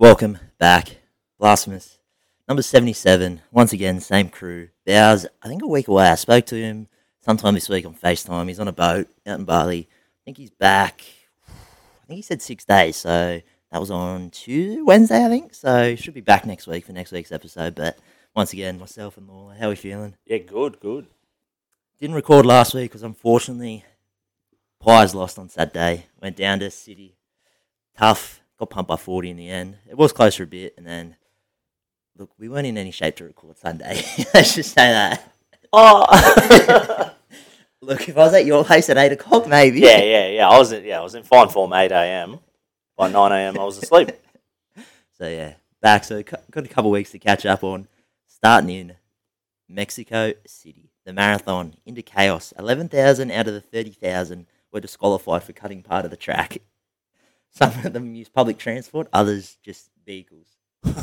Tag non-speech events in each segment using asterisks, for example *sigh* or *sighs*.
Welcome back, Blasphemous. Number 77, once again, same crew. Bowers, I think a week away. I spoke to him sometime this week on FaceTime. He's on a boat out in Bali. I think he's back, I think he said six days. So that was on Tuesday, Wednesday, I think. So he should be back next week for next week's episode. But once again, myself and Lawler, how are we feeling? Yeah, good, good. Didn't record last week because unfortunately, Pies lost on Saturday. Went down to City. Tough. Got pumped by 40 in the end. It was close for a bit. And then, look, we weren't in any shape to record Sunday. *laughs* Let's just say that. Oh, *laughs* *laughs* Look, if I was at your place at 8 o'clock, maybe. yeah, yeah, yeah. I was in, yeah, I was in fine form eight a.m. By nine a.m. I was asleep. So, yeah, back. So, got a couple weeks to catch up on. Starting in Mexico City. The marathon into chaos. 11,000 out of the 30,000 were disqualified for cutting part of the track. Some of them use public transport, others just vehicles. *laughs*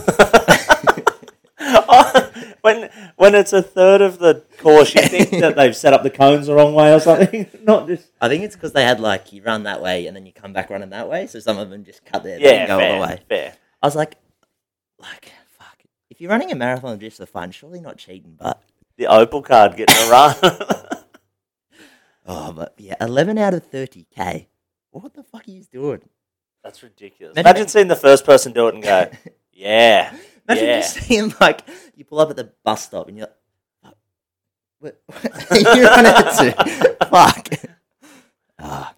Oh, when when it's a third of the course, you think that *laughs* they've set up the cones the wrong way or something. *laughs* Not just I think it's because they had like you run that way and then you come back running that way. So some of them just cut their yeah, and go fair, all the way. fair. I was like, like fuck. If you're running a marathon just for fun, surely not cheating. But The Opal card getting a run. oh, but yeah, eleven out of thirty k. What the fuck are you doing? That's ridiculous. Imagine- Imagine seeing the first person do it and go, *laughs* yeah, Imagine yeah. just seeing like you pull up at the bus stop and you're like, what, what *laughs* you run out to? Fuck. Ah,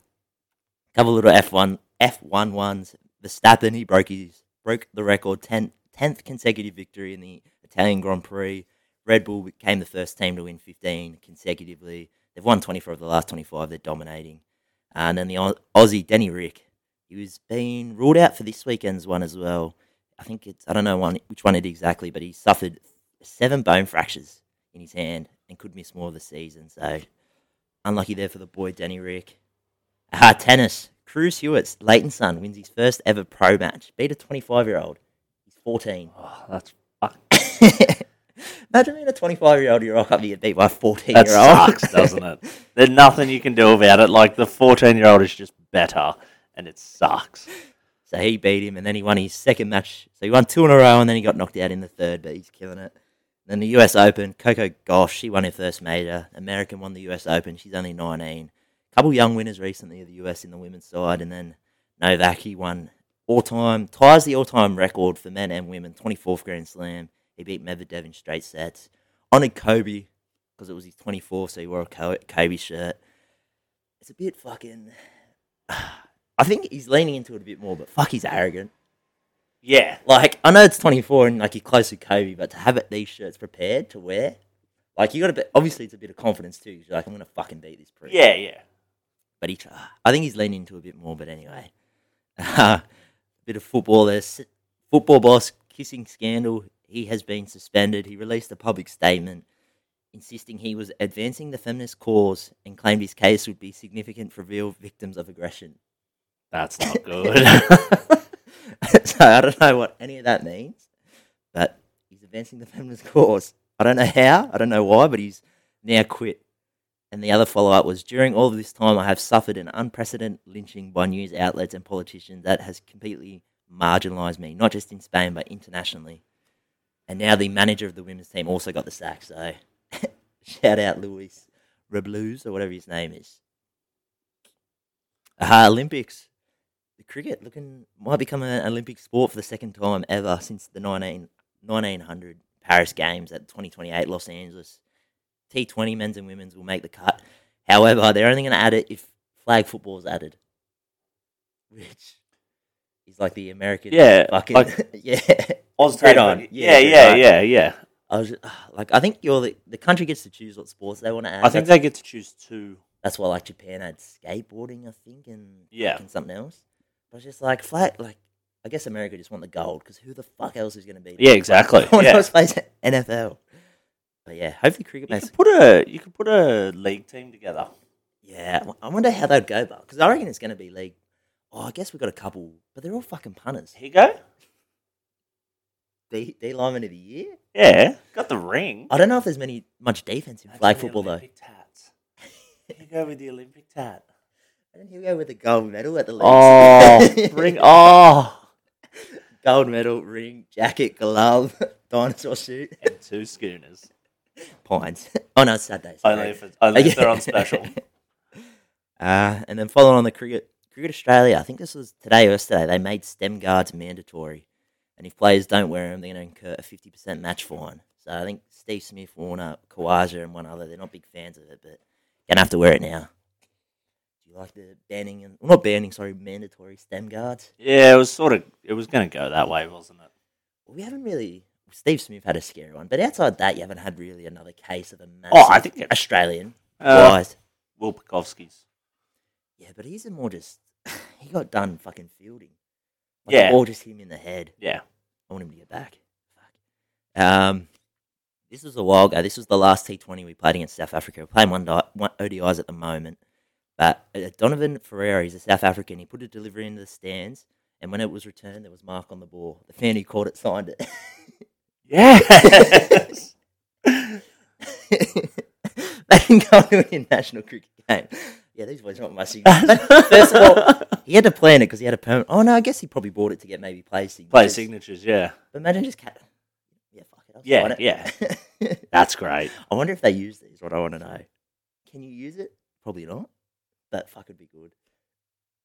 couple little F one F one ones. Verstappen he broke his broke the record 10th, 10th consecutive victory in the Italian Grand Prix. Red Bull became the first team to win 15 consecutively. They've won 24 of the last 25. They're dominating. And then the Aussie Danny Rick, he was being ruled out for this weekend's one as well. I think it's I don't know one which one it exactly, but he suffered seven bone fractures in his hand and could miss more of the season. So unlucky there for the boy Danny Rick. Uh, tennis. Cruz Hewitt's Lleyton son wins his first ever pro match. Beat a 25 year old. He's 14. Oh, that's fuck. *laughs* Imagine being a 25 year old you rock up and you beat by a 14 year old. That sucks, doesn't it? There's nothing you can do about it. Like the 14 year old is just better, and it sucks. So he beat him, and then he won his second match. So he won two in a row, and then he got knocked out in the third, but he's killing it. Then the US Open, Coco Gauff, she won her first major. American won the US Open. She's only 19. A Couple young winners recently of the US in the women's side, and then Novak, he won all time, ties the all time record for men and women, 24th Grand Slam. He beat Medvedev in straight sets. Honored Kobe because it was his 24th, so he wore a Kobe shirt. It's a bit fucking. I think he's leaning into it a bit more, but fuck, he's arrogant. Yeah, Like, I know it's 24 and like you're close to Kobe, but to have it, these shirts prepared to wear, like you got to be. Obviously, it's a bit of confidence too. You're like, I'm gonna fucking beat this prick. yeah, yeah. But he, I think he's leaning into a bit more. But anyway, a *laughs* bit of football. There's football boss kissing scandal. He has been suspended. He released a public statement insisting he was advancing the feminist cause and claimed his case would be significant for real victims of aggression. That's not *laughs* good. *laughs* so I don't know what any of that means, but he's advancing the feminist cause. I don't know how, I don't know why, but he's now quit. And the other follow up was during all of this time, I have suffered an unprecedented lynching by news outlets and politicians that has completely marginalised me, not just in Spain, but internationally. And now the manager of the women's team also got the sack, so *laughs* shout out Luis Rebluz or whatever his name is. Uh, Olympics the cricket looking might become an Olympic sport for the second time ever since the 19, 1900 Paris Games at 2028 Los Angeles. T20 men's and women's will make the cut. However, they're only going to add it if flag football is added, which is like the American Yeah, fucking like- *laughs* yeah. Oz. Yeah, Yeah, yeah, gridiron. yeah, yeah. I was just, like, I think you're the, the country gets to choose what sports they want to add. I think that's, they get to choose two. that's why like Japan had skateboarding, I think, and Yeah. fucking something else. It's just like flat, like I guess America just want the gold because who the fuck else is going to be? Yeah, exactly. *laughs* No one yeah. else plays *laughs* NFL. But yeah, hopefully cricket You makes. could put a you could put a league team together. Yeah, I wonder how they'd go, but because I reckon it's going to be league. Oh, I guess we've got a couple, but they're all fucking punters. Here you go. D, D lineman of the year. Yeah, got the ring. I don't know if there's many much defense in flag football though. Tats. Here you go with the Olympic tat. And then here we go with the gold medal at the leagues. Oh, *laughs* bring oh. Gold medal, ring, jacket, glove, *laughs* dinosaur suit, and two schooners. pines. Oh no, it's Saturday. sorry. Only if, it's, only if they're on *laughs* special. Uh, and then following on the cricket, cricket Australia. I think this was today or yesterday. They made stem guards mandatory, and if players don't wear them, they're going to incur a fifty percent match fine. So I think Steve Smith, Warner, Khawaja, and one other, they're not big fans of it, but gonna have to wear it now. Like the banning and well, not banning, sorry, mandatory stem guards? Yeah, it was sort of. It was going to go that way, wasn't it? Well, we haven't really. Steve Smith had a scary one, but outside that, you haven't had really another case of a massive Oh, I think it- Australian Uh, wise. Will Pucovski's. Yeah, but he's a more just. *laughs* he got done fucking fielding. Like Yeah. or just him in the head. Yeah. I want him to get back. Fuck. Um, this was a while ago. This was the last T20 we played against South Africa. We're playing one, di- one ODIs at the moment. But uh, Donovan Ferreira, he's a South African. He put a delivery into the stands, and when it was returned, there was mark on the ball. The fan who caught it signed it. Yes. *laughs* *laughs* they didn't go to an international cricket game. Yeah, these boys want my signature. First of all, he had to plan it because he had a permit. Oh no, I guess he probably bought it to get maybe play signatures. Play signatures, yeah. But imagine just cat. Yeah, fuck it. I'll Yeah, it. yeah. *laughs* That's great. I wonder if they use these. What I want to know. Can you use it? Probably not. But fuck, it'd be good.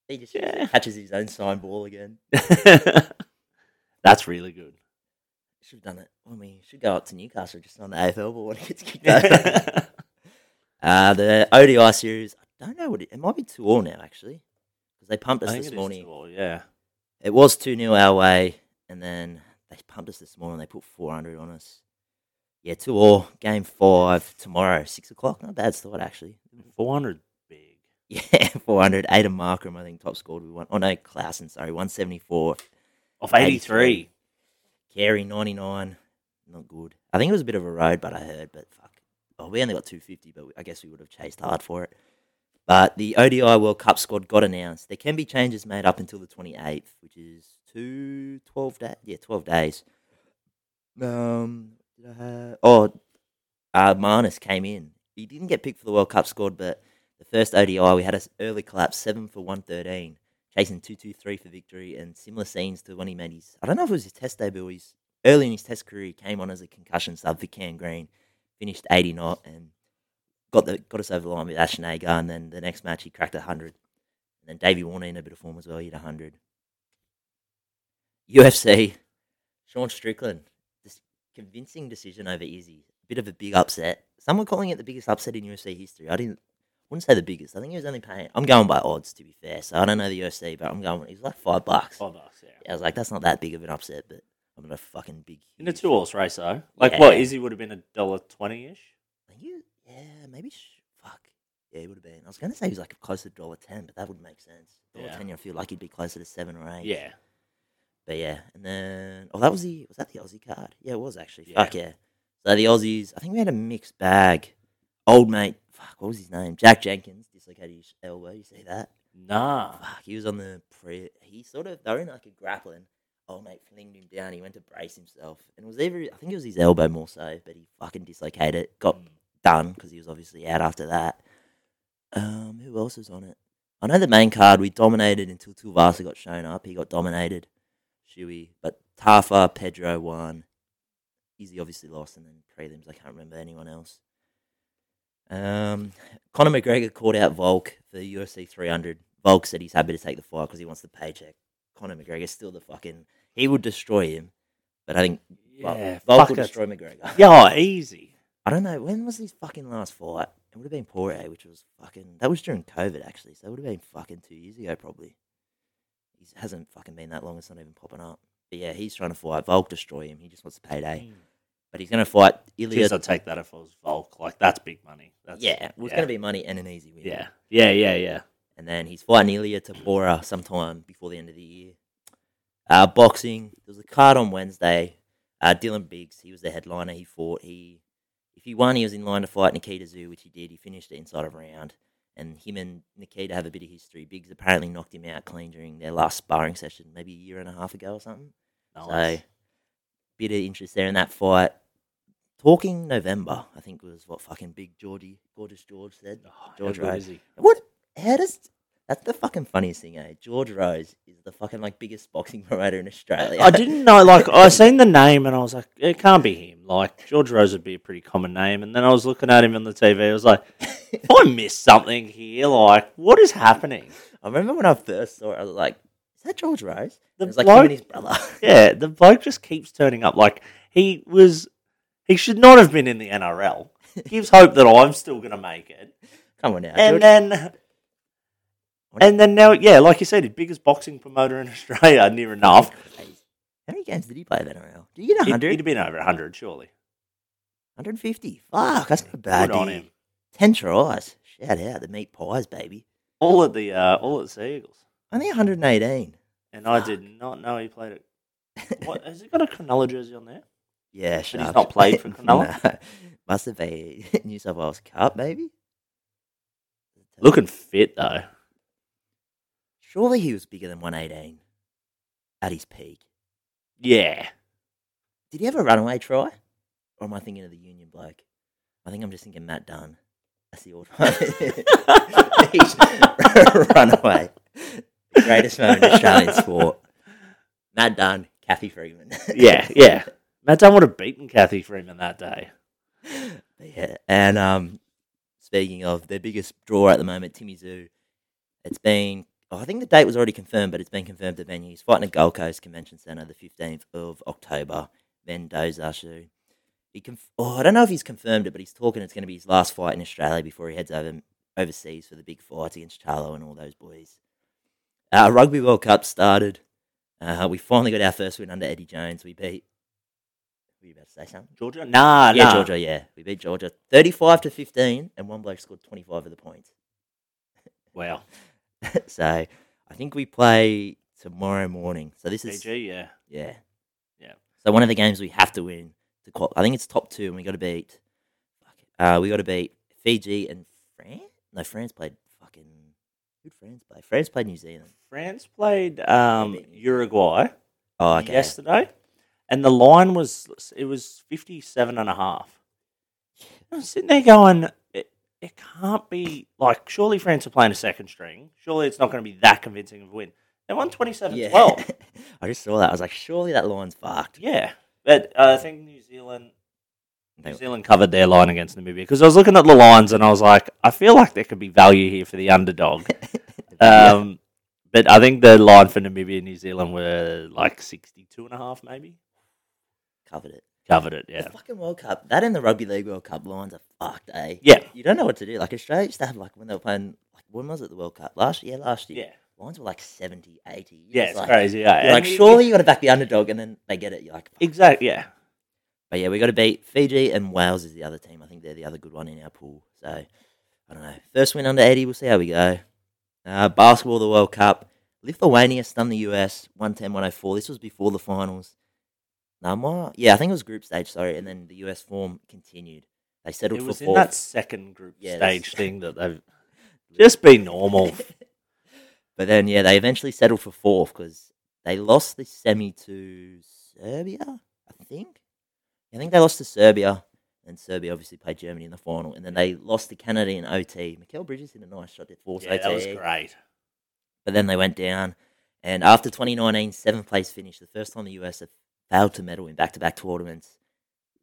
He just Yeah. catches his own sign ball again. *laughs* That's really good. Should have done it. I mean, should go up to Newcastle just on the AFL ball when *laughs* it gets kicked over. *laughs* uh, the ODI series. I don't know what it. It might be two all now actually, because they pumped us this morning. two all, yeah. It was 2 0 our way, and then they pumped us this morning. They put 400 on us. Yeah, 2 all. Game 5 tomorrow, 6 o'clock. Not a bad start, actually. 400 big. Yeah, *laughs* 400. Aiden Markram, I think, top scored. We won. Oh, no, Klaasen, sorry, 174. Off 83. Carey, 99. Not good. I think it was a bit of a road, but I heard, but fuck. Oh, we only got 250, but I guess we would have chased hard for it. But the ODI World Cup squad got announced. There can be changes made up until the 28th, which is two, 12 days. Yeah, 12 days. Um, have, oh, uh, Marnus came in. He didn't get picked for the World Cup squad, but the first ODI, we had an early collapse, 7 for 113, chasing 223 for victory, and similar scenes to when he made his, I don't know if it was his test debut, he's early in his test career, he came on as a concussion sub for Cam Green, finished 80 not, and got the got us over the line with Ashton Agar, and then the next match he cracked 100. And then Davey Warner in a bit of form as well, he hit 100. UFC, Sean Strickland, this convincing decision over Izzy. A bit of a big upset. Some were calling it the biggest upset in UFC history. I didn't wouldn't say the biggest. I think he was only paying. I'm going by odds to be fair, so I don't know the UFC, but I'm going. He's like five bucks. Five bucks, yeah. Yeah, I was like, that's not that big of an upset, but I'm not a fucking big. In a two horse race, though. Like, what? Yeah. Izzy would have been a dollar twenty ish? You, yeah, maybe. Sh- fuck. Yeah, he would have been. I was going to say he was like closer to dollar ten, but that wouldn't make sense. Dollar Yeah. ten, I feel like he'd be closer to seven or eight. Yeah. But yeah, and then oh, that was the was that the Aussie card? Yeah, it was actually. Yeah. Fuck yeah. So the Aussies, I think we had a mixed bag. Old mate, fuck, what was his name? Jack Jenkins dislocated his elbow. You see that? Nah. Fuck, he was on the pre. He sort of they were in like a grappling. Old mate flinged him down. He went to brace himself, and it was either I think it was his elbow more so, but he fucking dislocated. it. Got Mm. done because he was obviously out after that. Um, who else was on it? I know the main card we dominated until Tuivasa got shown up. He got dominated, Shuey, but Tafa, Pedro won. Izzy obviously lost, and then prelims I can't remember anyone else. Um, Conor McGregor called out Volk for the UFC 300. Volk said he's happy to take the fight because he wants the paycheck. Conor McGregor's still the fucking. He would destroy him, but I think Vol- Yeah. Volk would destroy McGregor. Yeah, oh, *laughs* easy. I don't know when was his fucking last fight. It would have been Poirier, which was fucking. That was during COVID actually, so it would have been fucking two years ago probably. He hasn't fucking been that long. It's not even popping up. But yeah, he's trying to fight Volk, destroy him. He just wants a payday. But he's going to fight Ilya. Jeez, I'd take that if it was Volk. Like, that's big money. That's, yeah, it was yeah. going to be money and an easy win. Yeah. Yeah, yeah, yeah. and then he's fighting Ilya Topuria sometime before the end of the year. Uh, boxing. There was a card on Wednesday. Uh, Dylan Biggs, he was the headliner. He fought. He, if he won, he was in line to fight Nikita Tszyu, which he did. He finished it inside of a round. And him and Nikita have a bit of history. Biggs apparently knocked him out clean during their last sparring session, maybe a year and a half ago or something. Nice. So, bit of interest there in that fight. Talking November, I think was what fucking big Georgie, gorgeous George said. Oh, George good Rose. What? How does That's the fucking funniest thing, eh? George Rose is the fucking like biggest boxing *laughs* promoter in Australia. I didn't know. Like I seen the name and I was like, it can't be him. Like George Rose would be a pretty common name. And then I was looking at him on the TV. I was like, I missed something here, like what is happening? I remember when I first saw it, I was like, "Is that George Rose?" The it was like him bloke- and his brother. *laughs* Yeah, the bloke just keeps turning up. Like he was, he should not have been in the NRL. Gives hope that I'm still going to make it. Come on now, And George. then, and then now, yeah, like you said, the biggest boxing promoter in *laughs* Australia, near enough. How many games did he play of NRL? Did he get He'd, 100? he'd have been over 100, surely. 150. Fuck, that's not bad. Good on him. 10 tries. Shout out the meat pies, baby. All at the uh, all at the Seagulls. Only 118. And I did not know he played it. What has he got a Cronulla jersey on there? Yeah, he's sharp. not played for *laughs* Cronulla? No. *laughs* Must have been *laughs* New South Wales Cup, maybe? Looking fit though. Surely he was bigger than 118 at his peak. Yeah. Did he have a runaway try? Or am I thinking of the Union bloke? I think I'm just thinking Matt Dunn. That's the old. He's runaway. Greatest moment in Australian sport. Matt Dunn, Cathy Freeman. Yeah, yeah. Matt Dunn would have beaten Cathy Freeman that day. yeah. And um, speaking of their biggest draw at the moment, Timmy Tszyu. It's been, oh, I think the date was already confirmed, but it's been confirmed the venue. He's fighting at Gold Coast Convention Centre the 15th of October. Mendoza. So he conf- oh, I don't know if he's confirmed it, but he's talking it's going to be his last fight in Australia before he heads over overseas for the big fights against Charlo and all those boys. Our Rugby World Cup started. Uh, we finally got our first win under Eddie Jones. We beat. Were you about to say something? Georgia? Nah, yeah, nah. Georgia. Yeah, we beat Georgia thirty-five to fifteen, and one bloke scored twenty-five of the points. Wow. *laughs* so I think we play tomorrow morning. So this is PG, yeah. yeah, Yeah. So one of the games we have to win to qual- I think it's top two, and we got to beat. Uh, we got to beat Fiji and France. No, France played fucking. Who'd France play? France played New Zealand. France played um, Uruguay Oh, okay. yesterday, and the line was it was 57 and a half. I was sitting there going, it, it can't be like surely France are playing a second string. Surely it's not going to be that convincing of a win. They won 27 Yeah. 12. *laughs* I just saw that. I was like, surely that line's fucked. Yeah, but uh, I think New Zealand New Zealand covered their line against Namibia because I was looking at the lines and I was like, I feel like there could be value here for the underdog. *laughs* Yeah. Um, but I think the line for Namibia and New Zealand were like 62 and a half, maybe. Covered it. Covered it, yeah. The fucking World Cup, that and the Rugby League World Cup lines are fucked, eh? Yeah. You don't know what to do. Like Australia used to have like when they were playing like when was it the World Cup? Last year, last year. Yeah. Lines were like 70, Eddie. You're Yeah, it's like, crazy. Yeah. You're like, surely you got to back the underdog, and then they get it. You're like, fuck. Exactly, yeah. But yeah, we got to beat Fiji and Wales is the other team. I think they're the other good one in our pool. So I don't know. First win under 80. We'll see how we go. Uh, basketball, the World Cup. Lithuania stunned the US 110 104. This was before the finals. More. Yeah, I think it was group stage, sorry. And then the US form continued. They settled It for was in fourth. that second group Yeah, that's- stage thing that they've *laughs* just been normal. *laughs* But then, yeah, they eventually settled for fourth because they lost the semi to Serbia, I think. I think they lost to Serbia, and Serbia obviously played Germany in the final, and then they lost to Canada in OT. Mikal Bridges did a nice shot at force yeah, OT, that was great. but then they went down. And after 2019, seventh place finish, the first time the US have failed to medal in back-to-back tournaments,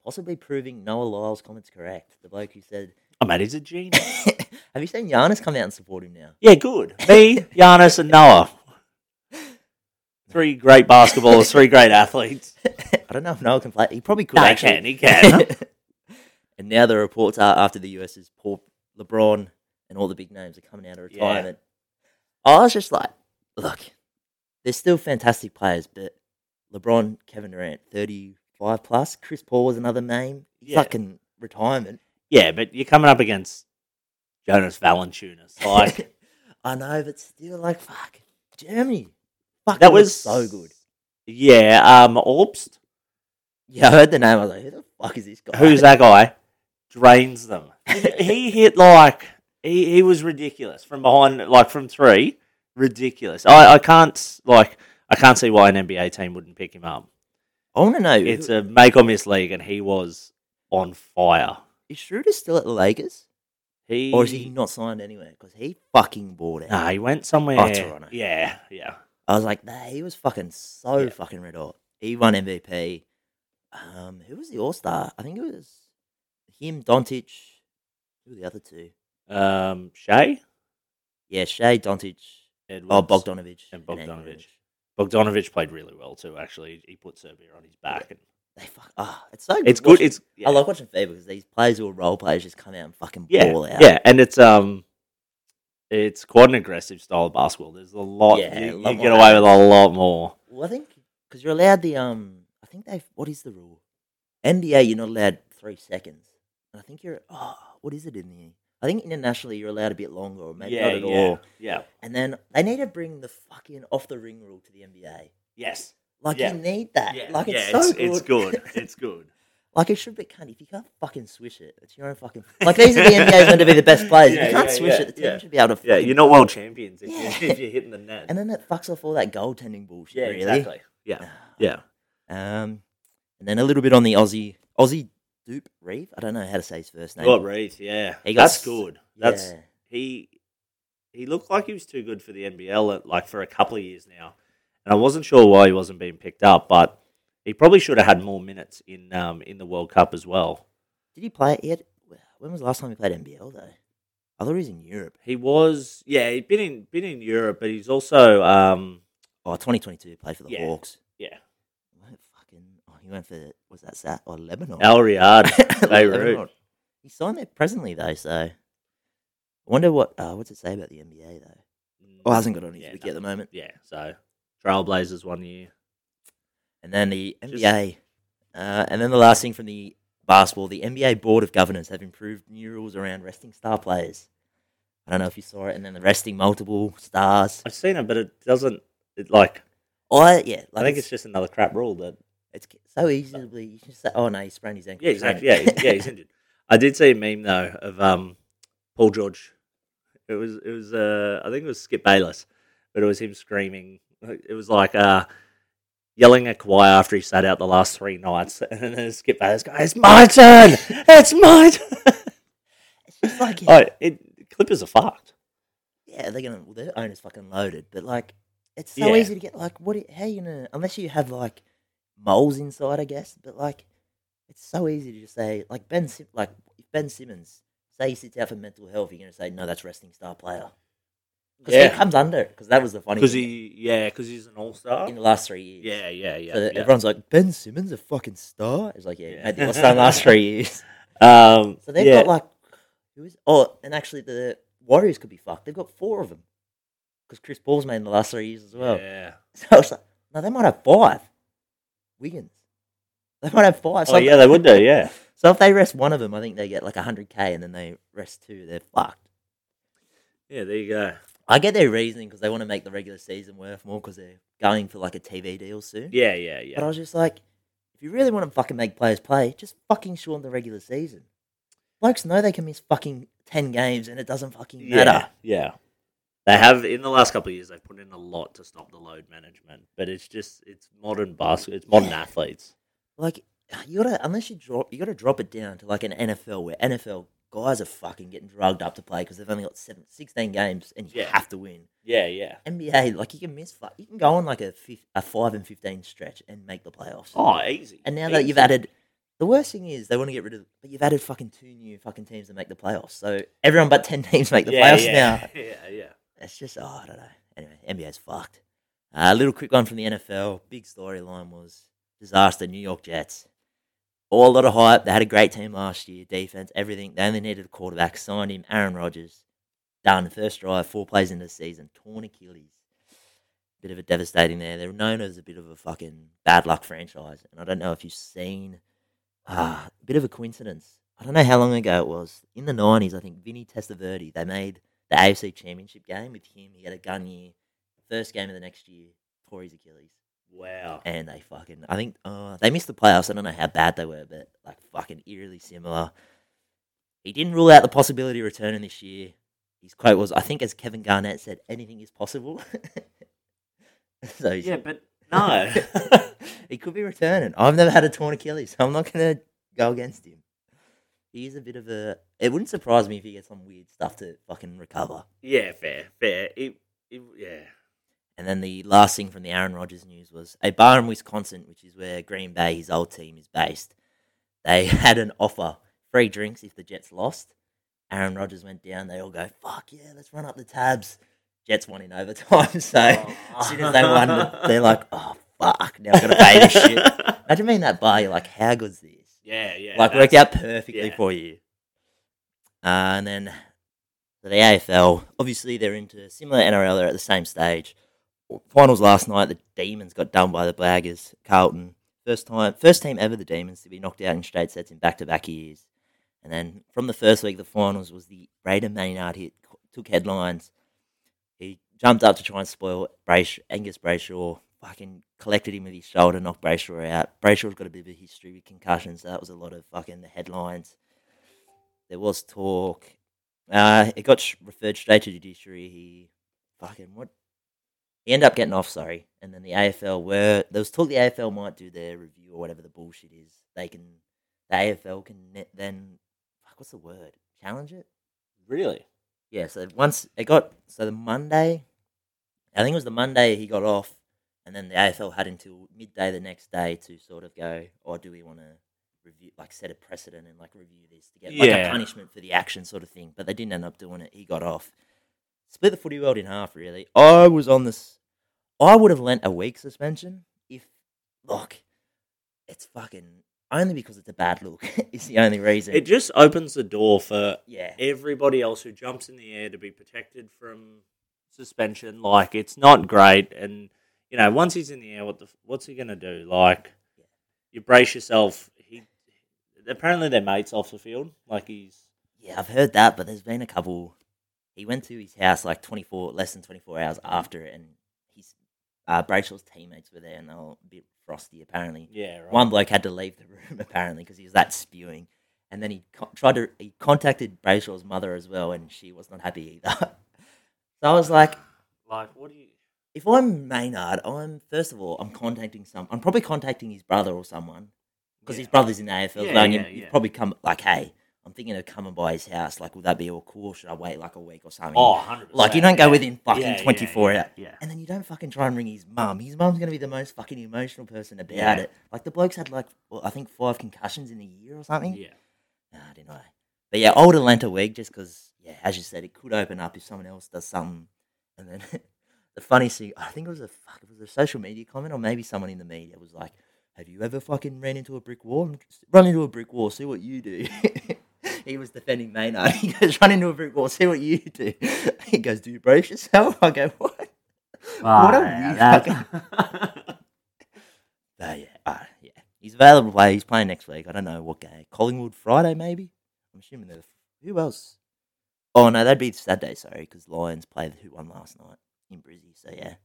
possibly proving Noah Lyles' comments correct. The bloke who said, Oh, mate, he's a genius. *laughs* "Have you seen Giannis come out and support him now?" yeah, good. Me, *laughs* Giannis, and Noah. Three great basketballers, three great athletes. *laughs* I don't know if Noah can play. He probably could. No, he actually. can, he can. and now the reports are after the US's Paul LeBron and all the big names are coming out of Yeah. retirement. I was just like, look, they're still fantastic players, but LeBron, Kevin Durant, thirty-five plus. Chris Paul was another name. Yeah. Fucking retirement. Yeah, but you're coming up against Jonas Valanciunas. *laughs* Like I know, but still, like, fuck, Germany. Fuck, that was so good. Yeah, um, Obst, Yeah, I heard the name. I was like, who the fuck is this guy? who's that guy? Drains them. *laughs* he hit like he, he was ridiculous from behind, like from three. Ridiculous. I, I can't like I can't see why an NBA team wouldn't pick him up. I want to know. It's a make or miss league, and he was on fire. is Schroeder still at the Lakers? He or is he not signed anywhere? Because he fucking bought it. Nah, he went somewhere. Oh, Toronto. Yeah, yeah. I was like, nah, he was fucking so Yeah. fucking red hot. He won MVP. Um, who was the All Star? I think it was him, Doncic. Who were the other two? Um, Shai, Yeah, Shai, Doncic. Edwards, Oh, Bogdanovich and. Bogdanovich. Bogdanovich played really well too. Actually, he put Serbia on his back, and They fuck. Ah, it's so. it's good. watching- It's yeah. I like watching FIBA because these players who are role players just come out and fucking yeah, ball out. yeah, and it's um, it's quite an aggressive style of basketball. There's a lot. Yeah, you, a lot you more get away with a lot more. Well, I think because you're allowed the um. I think they. What is the rule? NBA, you're not allowed three seconds. And I think you're. Oh, what is it in the? I think internationally you're allowed a bit longer, or maybe yeah, not at yeah, all. yeah. And then they need to bring the fucking off the ring rule to the NBA. Yes. Like Yeah. you need that. Yeah, like it's so it's, good. it's good. *laughs* It's good. like it should be. Cunt, if you can't fucking swish it, it's your own fucking. Like these are the NBA's meant to be the best *laughs* players. If you can't yeah, it, the team should be able to. Yeah, you're not world champions if, Yeah. you, if you're hitting the net. And then it fucks off all that goaltending bullshit. yeah, really. exactly. Yeah, yeah. Um, and then a little bit on the Aussie Aussie Duop Reath. I don't know how to say his first name. Got Reith, yeah. He got That's good. That's yeah. he. He looked like he was too good for the NBL, at- like for a couple of years now, and I wasn't sure why he wasn't being picked up, but he probably should have had more minutes in um in the World Cup as well. Did he play? He had, when was the last time he played NBL though? I thought he was in Europe. He was, yeah, he'd been in been in Europe, but he's also um Oh, 2022 played for the Yeah. Hawks. yeah What fucking? Oh, he went for was that Sat or Lebanon? Al Riyadi. *laughs* Beirut. He's signed there presently though, so I wonder what uh, what's it say about the NBA though. Oh, hasn't got on his Yeah, wiki at the moment. Yeah, so Trailblazers one year. And then the Just- NBA, uh, and then the last thing from the basketball, the NBA Board of Governors have improved new rules around resting star players. I don't know if you saw it, and then the resting multiple stars. I've seen it, but it doesn't. It like I yeah, like I think it's just another crap rule that. it's so easily you can just say, oh no, he sprained his ankle. Yeah, exactly. Yeah, he's- yeah, he's injured. I did see a meme though of um Paul George. It was it was uh I think it was Skip Bayless, but it was him screaming. It was like uh yelling at Kawhi after he sat out the last three nights, *laughs* and then Skip Bayless goes, "It's my turn! It's my *laughs* turn!" It's just like oh, it, Clippers are fucked. yeah, they're gonna well, their owner's fucking loaded, but like it's so Yeah. easy to get like what? How you gonna unless you have like moles inside, I guess. But like it's so easy to just say like Ben Sim- like if Ben Simmons say he sits out for mental health, you're gonna say no, that's resting star player because Yeah. he comes under because that was the funny Because he, yeah, because he's an all star. in the last three years. Yeah, yeah, yeah. So yeah. everyone's like Ben Simmons a fucking star. It's like yeah, Yeah. made the All Star last three years. *laughs* Um, So they've yeah. got like who is oh, and actually the Warriors could be fucked. They've got four of them because Chris Paul's made in the last three years as well. yeah. *laughs* So I was like, no, they might have five. Wiggins, *laughs* they might have five. Oh, so, Oh yeah, they would do. *laughs* Yeah. so if they rest one of them, I think they get like hundred k, and then they rest two, they're fucked. Yeah, there you go. I get their reasoning because they want to make the regular season worth more because they're going for like a TV deal soon. Yeah, yeah, yeah. But I was just like, if you really want to fucking make players play, just fucking shorten the regular season. Blokes know they can miss fucking ten games and it doesn't fucking Yeah, matter. yeah. They have in the last couple of years. They've put in a lot to stop the load management, but it's just it's modern basketball. It's modern athletes. Like you gotta unless you drop, you gotta drop it down to like an NFL where NFL guys are fucking getting drugged up to play because they've only got seven, 16 games and you Yeah. have to win. Yeah, yeah. NBA, like you can miss, you can go on like a fif- a five and fifteen stretch and make the playoffs. Oh, easy. and now that you've added, the worst thing is they want to get rid of, but you've added fucking two new fucking teams to make the playoffs. So everyone but ten teams make the yeah, playoffs yeah, now. *laughs* Yeah, yeah. It's just, oh, I don't know. Anyway, NBA's fucked. Uh, a little quick one from the NFL. Big storyline was disaster. New York Jets. All a lot of hype. They had a great team last year. Defense, everything. They only needed a quarterback. Signed him. Aaron Rodgers. Done. First drive. Four plays into the season. Torn Achilles. Bit of a devastating there. They're known as a bit of a fucking bad luck franchise. And I don't know if you've seen ah, a bit of a coincidence. I don't know how long ago it was. In the 90s, I think Vinny Testaverde, they made the AFC Championship game with him. He had a gun year. First game of the next year, tore his Achilles, Wow. and they fucking. I think uh, they missed the playoffs. I don't know how bad they were, but like fucking eerily similar. He didn't rule out the possibility of returning this year. His quote was, "I think, as Kevin Garnett said, anything is possible." *laughs* so he's, Yeah, but no. *laughs* he could be returning. I've never had a torn Achilles, so I'm not gonna go against him. He is a bit of a. It wouldn't surprise me if he gets some weird stuff to fucking recover. Yeah, fair, fair. It, it, yeah. And then the last thing from the Aaron Rodgers news was a bar in Wisconsin, which is where Green Bay, his old team, is based. They *laughs* had an offer free drinks if the Jets lost. Aaron Rodgers went down. They all go, fuck yeah, let's run up the tabs. Jets won in overtime. *laughs* So oh. as soon as they won, they're like, oh, fuck, now I've got to pay this shit. *laughs* Imagine being that bar. You're like, how good's this? Yeah, yeah. like worked out perfectly yeah. for you. Uh, and then the AFL, obviously they're into similar NRL. They're at the same stage. Finals last night, the Demons got done by the Blaggers. Carlton, first time, first team ever, the Demons to be knocked out in straight sets in back-to-back years. And then from the first week, the finals was the Brayden Maynard hit, took headlines. He jumped up to try and spoil Brayshaw, Angus Brayshaw. Fucking collected him with his shoulder, knocked Brayshaw out. Brayshaw's got a bit of a history with concussions, so that was a lot of fucking the headlines. There was talk. Uh, it got sh- referred straight to judiciary. He fucking what? He ended up getting off, sorry. And then the AFL were there was talk the AFL might do their review or whatever the bullshit is. They can the AFL can ne- then fuck what's the word? Challenge it. Really? Yeah, so once it got so the Monday, I think it was the Monday he got off, and then the AFL had until midday the next day to sort of go, or do we want to review, like set a precedent and like review this to get like a punishment for the action sort of thing. But they didn't end up doing it. He got off, split the footy world in half. Really, I was on this. I would have lent a week suspension if, look, it's fucking only because it's a bad look. *laughs* is the only reason. It just opens the door for yeah, everybody else who jumps in the air to be protected from suspension. Like it's not great, and you know once he's in the air, what the what's he gonna do? Like you brace yourself. He apparently they're mates off the field. Like he's Yeah, I've heard that, but there's been a couple. He went to his house like 24, less than 24 hours after it, and his uh, Brayshaw's teammates were there, and they were a bit frosty apparently. yeah right. One bloke had to leave the *laughs* room apparently because he was that spewing, and then he co- tried to he contacted Brayshaw's mother as well, and she was not happy either. *laughs* so I was like, like what do you? If I'm Maynard, I'm first of all I'm contacting some. I'm probably contacting his brother or someone because his brother's in the AFL. Yeah, you yeah, you'd probably come like, hey, I'm thinking of coming by his house. Like, would that be all cool? Should I wait like a week or something? Oh, 100 Like, you don't go within fucking yeah, 24 yeah, hours. Yeah, And then you don't fucking try and ring his mum. His mum's gonna be the most fucking emotional person about Yeah. it. Like the bloke's had like well, I think five concussions in a year or something. yeah. Nah, I don't know. But yeah, I would have lent a week just because, yeah, as you said, it could open up if someone else does something. And then *laughs* the funny thing, I think it was a fuck, it was a social media comment, or maybe someone in the media was like, "Have you ever fucking ran into a brick wall? Run into a brick wall, see what you do." *laughs* he was defending Maynard. *laughs* He goes, "Run into a brick wall, see what you do." *laughs* He goes, "Do you brace yourself?" I go, "What?" What a weird that- But yeah, uh, yeah, he's available to play. He's playing next week. I don't know what game. Collingwood Friday, maybe. I'm assuming they're who else? Oh no, that'd be Saturday. Sorry, because Lions played who won last night in Brizzy. So yeah.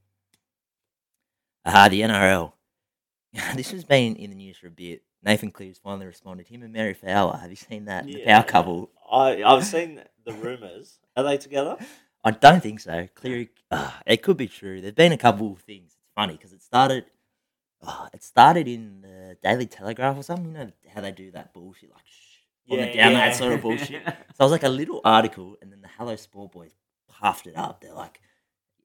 Ah, the NRL. *laughs* this has been in the news for a bit. Nathan Cleary's finally responded. Him and Mary Fowler. Have you seen that? The power couple. I I've seen the *laughs* rumors. Are they together? I don't think so. Cleary, uh, it could be true. There've been a couple of things. It's funny because it started. Uh, it started in the Daily Telegraph or something. You know how they do that bullshit, like shh, on the down that sort of bullshit. *laughs* So it was like a little article, and then the Hello Sport boys puffed it up. They're like,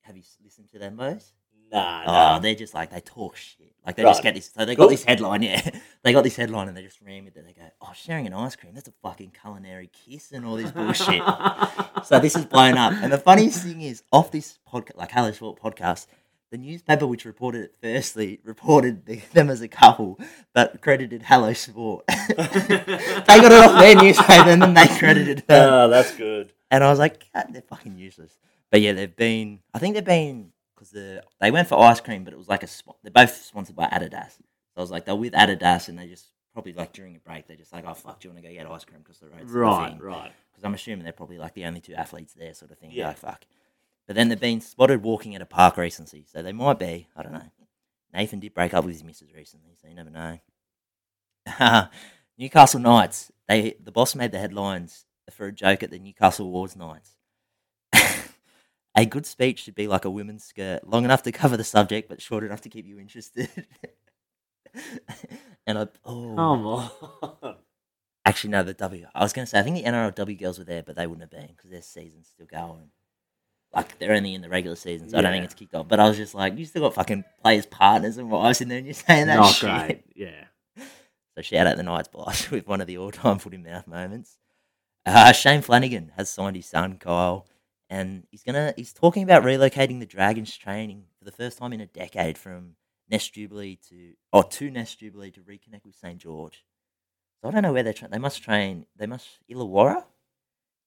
"Have you listened to them, boys? Nah, Oh, nah. they're just like they talk shit. Like they just get this. So they Cool. got this headline, yeah. *laughs* They got this headline, and they just ran it. it. They go, "Oh, sharing an ice cream. That's a fucking culinary kiss and all this bullshit." *laughs* So this is blown up. And the funniest thing is, off this podcast, like Hello Sport podcast, the newspaper which reported it firstly reported the, *laughs* them as a couple, but credited Hello Sport. they got it off their newspaper and then they credited them. Oh, that's good. And I was like, God, they're fucking useless. But yeah, they've been. I think they've been because the they went for ice cream, but it was like a. They're both sponsored by Adidas. So I was like, they're with Adidas, and they just probably like during a break, they're just like, oh fuck, do you want to go get ice cream because the road's Right, right. because I'm assuming they're probably like the only two athletes there, sort of thing. Yeah. Yeah, fuck. But then they've been spotted walking at a park recently, so they might be. I don't know. Nathan did break up with his missus recently, so you never know. *laughs* Newcastle Knights. They the boss made the headlines for a joke at the Newcastle Awards nights. *laughs* a good speech should be like a women's skirt, long enough to *laughs* cover the subject, but short enough to keep you interested. *laughs* and I oh, Come on. *laughs* Actually, no, the W. I was going to say, I think the NRLW girls were there, but they wouldn't have been because their season's still going. Like, they're only in the regular season, so I don't think it's kicked off. But I was just like, you still got fucking players' partners and wives in there, and you're saying that Not shit. great. Yeah. So shout out the Knights boss with one of the all-time footy mouth moments. Uh, Shane Flanagan has signed his son Kyle, and he's gonna he's talking about relocating the Dragons training for the first time in a decade from Nest Jubilee to or to Nest Jubilee to reconnect with St George. So I don't know where they're tra- they must train. They must Illawarra,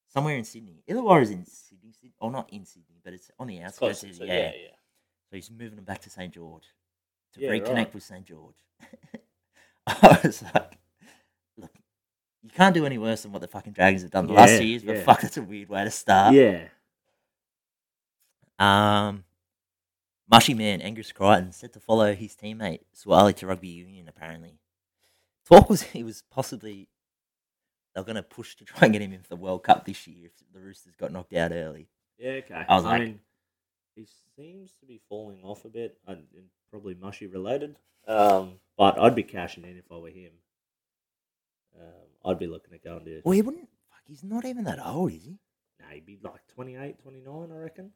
somewhere in Sydney. Illawarra is in Sydney, Syd- or oh, not in Sydney, but it's on the outskirts. of to- yeah. yeah, yeah. So he's moving them back to St George to Yeah, reconnect right. with St George. *laughs* I was like, look, you can't do any worse than what the fucking Dragons have done the last few years. But yeah. fuck, that's a weird way to start. Yeah. Um, Mushy man Angus Crichton said to follow his teammate Suaalii to rugby union. Apparently, talk was *laughs* he was possibly they're going to push to try and get him in for the World Cup this year if the Roosters got knocked out early. Yeah, okay. I was like- mean, he seems to be falling off a bit, and and probably mushy related. Um, but I'd be cashing in if I were him. Um, I'd be looking at going to. Well, he wouldn't. Fuck, he's not even that old, is he? Nah, he'd be like 28, 29, I reckon.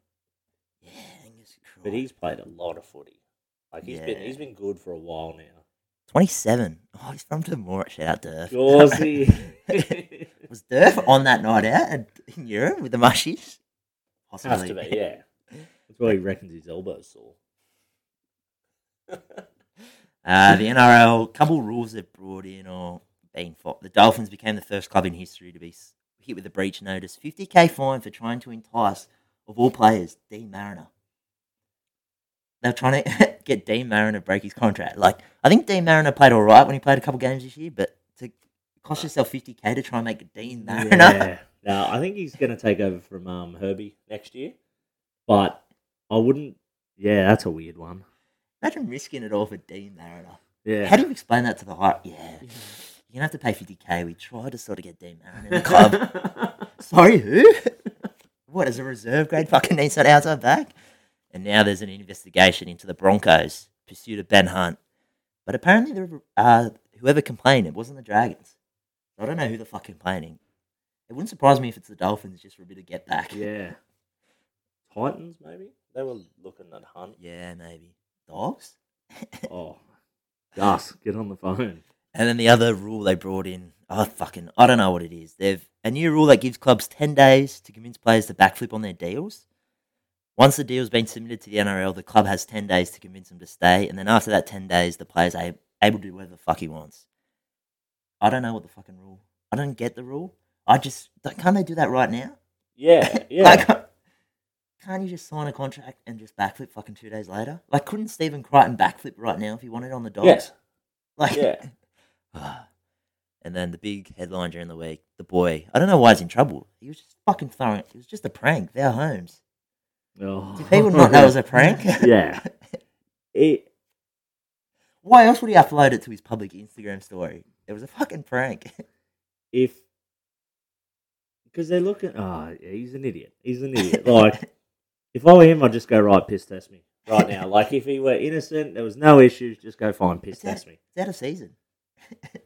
Yeah, Angus Crichton. But he's played a lot of footy. Like he's been Yeah. he's been good for a while now. 27. Oh, he's from Demora. Shout out Durf. Gauzy. *laughs* Was Durf on that night out at- in Europe with the mushies? Has to be, yeah. That's why he reckons his elbow's sore. *laughs* Uh, the NRL, couple rules they've brought in or been fought. The Dolphins became the first club in history to be s- hit with a breach notice. 50k fine for trying to entice, of all players, Dean Mariner. They're trying to *laughs* get Dean Mariner to break his contract. Like, I think Dean Mariner played all right when he played a couple games this year, but to cost yourself 50k to try and make Dean Mariner. Yeah. *laughs* No, I think he's going to take over from um, Herbie next year. But I wouldn't. Yeah, that's a weird one. Imagine risking it all for Dean Mariner. Yeah. How do you explain that to the heart? Yeah. You're going to have to pay 50k. We tried to sort of get Dean Mariner in the club. *laughs* Sorry, who? What, as a reserve grade fucking needs that outside back? And now there's an investigation into the Broncos' pursuit of Ben Hunt. But apparently, the, uh, whoever complained, it wasn't the Dragons. I don't know who the fuck complaining. It wouldn't surprise me if it's the Dolphins just for a bit of get back. yeah. Titans, maybe? They were looking at Hunt. Yeah, maybe. Dogs? *laughs* Oh. Gus, get on the phone. And then the other rule they brought in, oh fucking, I don't know what it is. They've a new rule that gives clubs ten days to convince players to backflip on their deals. Once the deal's been submitted to the NRL, the club has ten days to convince them to stay, and then after that ten days, the player's a- able to do whatever the fuck he wants. I don't know what the fucking rule. I don't get the rule. I just can't they do that right now? Yeah, *laughs* yeah. Like, can't you just sign a contract and just backflip fucking two days later? Like, couldn't Stephen Crichton backflip right now if he wanted on the dogs? yes. Like, Yeah. *laughs* *sighs* and then the big headline during the week, the boy. I don't know why he's in trouble. He was just fucking throwing. It was just a prank. They're Holmes. Oh. Do people not know it was a *laughs* prank? yeah. *laughs* It, Why else would he upload it to his public Instagram story? It was a fucking prank. if because they're looking. Oh, yeah, he's an idiot. He's an idiot. Like, *laughs* if I were him, I'd just go right piss test me right now. Like, if he were innocent, there was no issues, just go fine piss test me. it's out of season.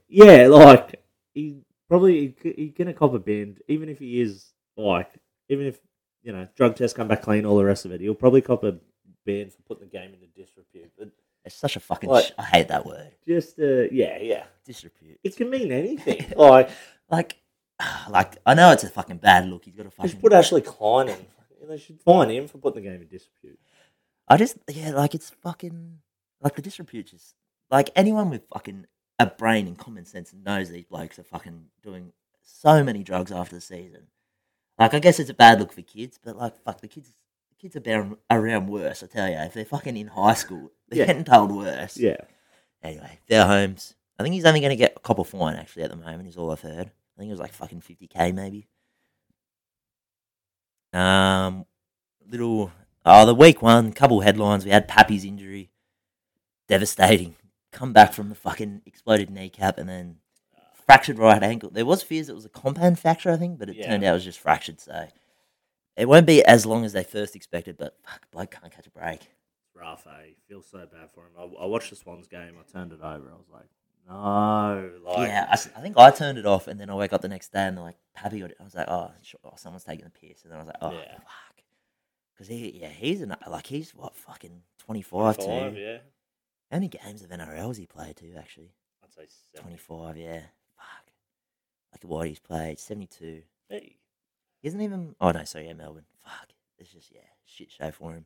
Yeah, like he probably he, he gonna cop a bend, even if he is like, even if you know drug tests come back clean, all the rest of it, he'll probably cop a bend for putting the game into disrepute. But It's such a fucking. Like- sh- I hate that word. just uh, yeah, yeah, Disrepute. it can mean anything. *laughs* like, Like, *sighs* like I know it's a fucking bad look. He's got a just fucking. put Ashley Klein in. They should fine him for putting the game in disrepute. I just yeah, like it's fucking like the disrepute just like anyone with fucking a brain and common sense knows these blokes are fucking doing so many drugs after the season. Like I guess it's a bad look for kids, but like fuck the kids the kids are bound, around worse, I tell you. If they're fucking in high school, they're Yeah. getting told worse. Yeah, Anyway, their homes. I think he's only gonna get a couple fine actually at the moment, is all I've heard. I think it was like fucking fifty K maybe. Um little oh the week one, couple headlines. We had Pappy's injury. Devastating. Come back from the fucking exploded kneecap and then fractured right ankle. There was fears it was a compound fracture, I think, but it Yeah. turned out it was just fractured, so it won't be as long as they first expected, but fuck, bloke can't catch a break. rough. Eh? I feel so bad for him. I, I watched the Swans game. I turned it over. I was like, No, like yeah, I think I turned it off, and then I woke up the next day and they're like, Pappy got it. I was like, oh, sure, oh, someone's taking the piss. And then I was like, oh, Yeah. fuck. Because he, yeah, he's an, like, he's what, fucking 25 too. yeah. How many games of NRL has he played too, actually? I'd say seven. 25, yeah. Fuck. Like what he's played, 72. Hey. He isn't even, oh no, sorry, yeah, Melbourne. Fuck. It's just, yeah, shit show for him.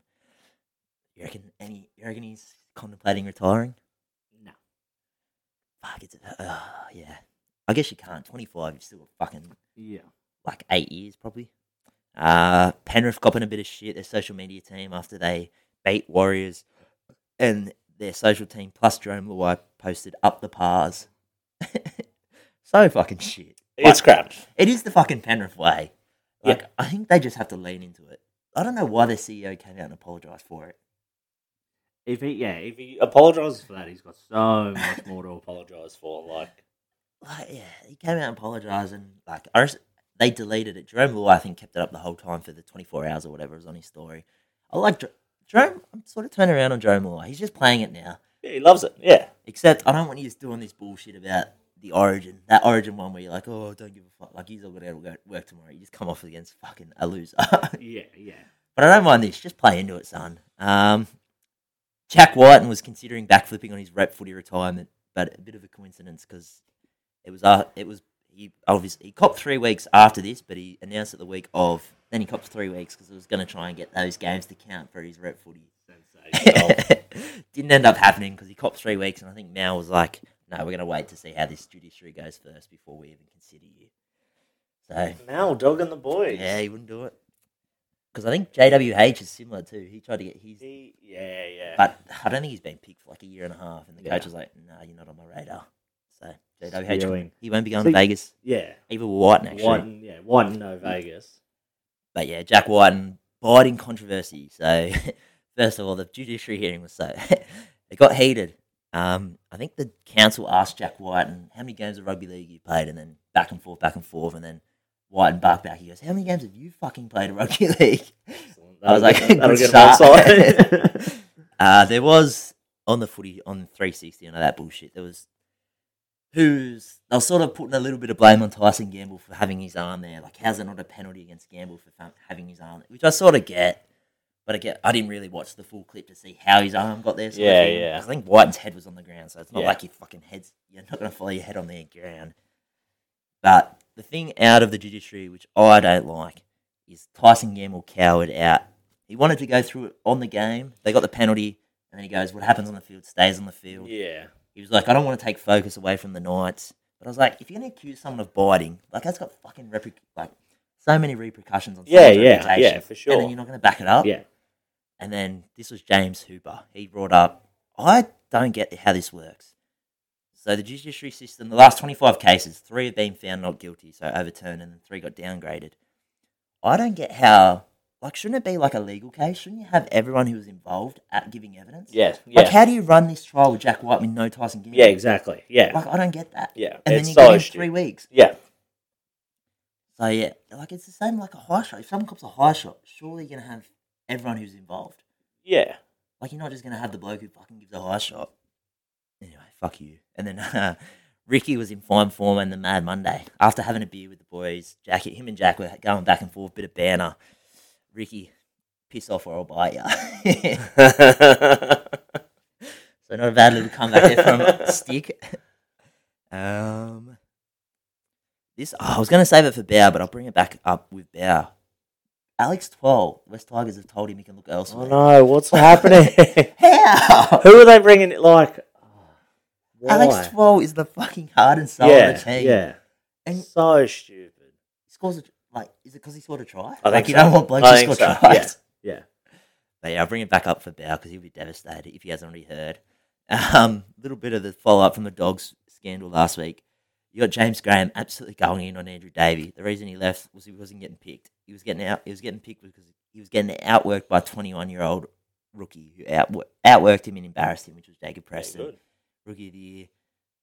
You reckon, any, you reckon he's contemplating retiring? No. Fuck, it's, uh, yeah. I guess you can't. 25, you've still got fucking Yeah. like eight years probably. Uh, Penrith copping a bit of shit. Their social media team after they beat Warriors, and their social team plus Jerome Luai posted up the pars. *laughs* so fucking shit. It's crap. It is the fucking Penrith way. Yeah. Like I think they just have to lean into it. I don't know why their CEO came out and apologized for it. If he, yeah, if he apologises for that, he's got so much more to apologise for. Like, Like yeah, he came out and apologized and like I just, they deleted it. Jerome Luai I think kept it up the whole time for the twenty four hours or whatever was on his story. I like Jerome. I'm sort of turning around on Jerome Luai. He's just playing it now. yeah, he loves it. Yeah, Except I don't want you just doing this bullshit about the origin. That origin one where you're like, oh, don't give a fuck. Like, he's all going to go work tomorrow. You just come off against fucking a loser. *laughs* yeah, yeah, But I don't mind this. Just play into it, son. Um, Jack Wighton was considering backflipping on his rep footy retirement, but a bit of a coincidence because it was uh, it was he obviously he copped three weeks after this, but he announced it the week of. Then he copped three weeks because he was going to try and get those games to count for his rep footy. Sensational. *laughs* Didn't end up happening because he copped three weeks, and I think Mal was like, "No, we're going to wait to see how this judiciary goes first before we even consider you." So Mal dogging the boys. yeah, he wouldn't do it because I think JWH is similar too. He tried to get his, He, yeah, yeah. but I don't think he's been picked for like a year and a half, and the Yeah. coach was like, "No, you're not on my radar." So JWH, Spewing. he won't be going So to Vegas. yeah. Even with Wighton actually, Wighton, yeah, Wighton, no Vegas. But yeah, Jack Wighton biting controversy. So *laughs* first of all, the judiciary hearing was so *laughs* it got heated. Um, I think the council asked Jack Wighton how many games of rugby league you played, and then back and forth, back and forth, and then Wighton barked back. He goes, "How many games have you fucking played of rugby *laughs* league?" I was like, that'll get him outside. Uh, there was on the footy on 360 and all that bullshit. There was who's they were sort of putting a little bit of blame on Tyson Gamble for having his arm there. Like, how's it not a penalty against Gamble for having his arm? Which I sort of get, but I get I didn't really watch the full clip to see how his arm got there. sort of Yeah, thing. yeah. I think Wighton's head was on the ground, so it's not Yeah. like your fucking head's. You're not going to follow your head on the ground. But the thing out of the judiciary, which I don't like, is Tyson Gamble cowered out. He wanted to go through it on the game. They got the penalty, and then he goes, "What happens on the field stays on the field." yeah. He was like, "I don't want to take focus away from the Knights," but I was like, "If you're going to accuse someone of biting, like that's got fucking like so many repercussions on Yeah, yeah, reputation, yeah, for sure. And then you're not going to back it up. Yeah. And then this was James Hooper. He brought up, I don't get how this works. So the judiciary system, the last 25 cases, three have been found not guilty, so overturned, and then three got downgraded. I don't get how, like, shouldn't it be like a legal case? Shouldn't you have everyone who was involved at giving evidence? Yeah. Like, how do you run this trial with Jack White with no Tyson Gamble? Yeah, exactly. Yeah. Like, I don't get that. Yeah. And then you so give him three weeks. Yeah. So yeah, like it's the same like a high shot. If someone cops a high shot, surely you're gonna have everyone who's involved. Yeah. Like you're not just gonna have the bloke who fucking gives a high shot. Anyway, fuck you. And then uh, *laughs* Ricky was in fine form and the Mad Monday after having a beer with the boys. Jack, him and Jack were going back and forth, bit of banner. Ricky, piss off or I'll bite ya. *laughs* so not a bad little comeback there from *laughs* Stick. Um, this oh, I was going to save it for Bow, but I'll bring it back up with Bow. Alex Twal, West Tigers have told him he can look elsewhere. oh no, what's happening? *laughs* How? Who are they bringing? it Like, why? Alex Twal is the fucking heart and soul yeah, of the team. yeah. And- so stupid. He scores a, like, is it because he scored a try? I like think you so. don't want blokes I to think score so, tries. yeah. *laughs* Yeah. But yeah, I'll bring it back up for Bow because he'll be devastated if he hasn't already heard. A *laughs* um, little bit of the follow up from the dogs scandal last week. You got James Graham absolutely going in on Andrew Davey. The reason he left was he wasn't getting picked. He was getting out. He was getting picked because he was getting outworked by a 21 year old rookie who outwo- outworked him and embarrassed him, which was Jacob Preston, good. rookie of the year.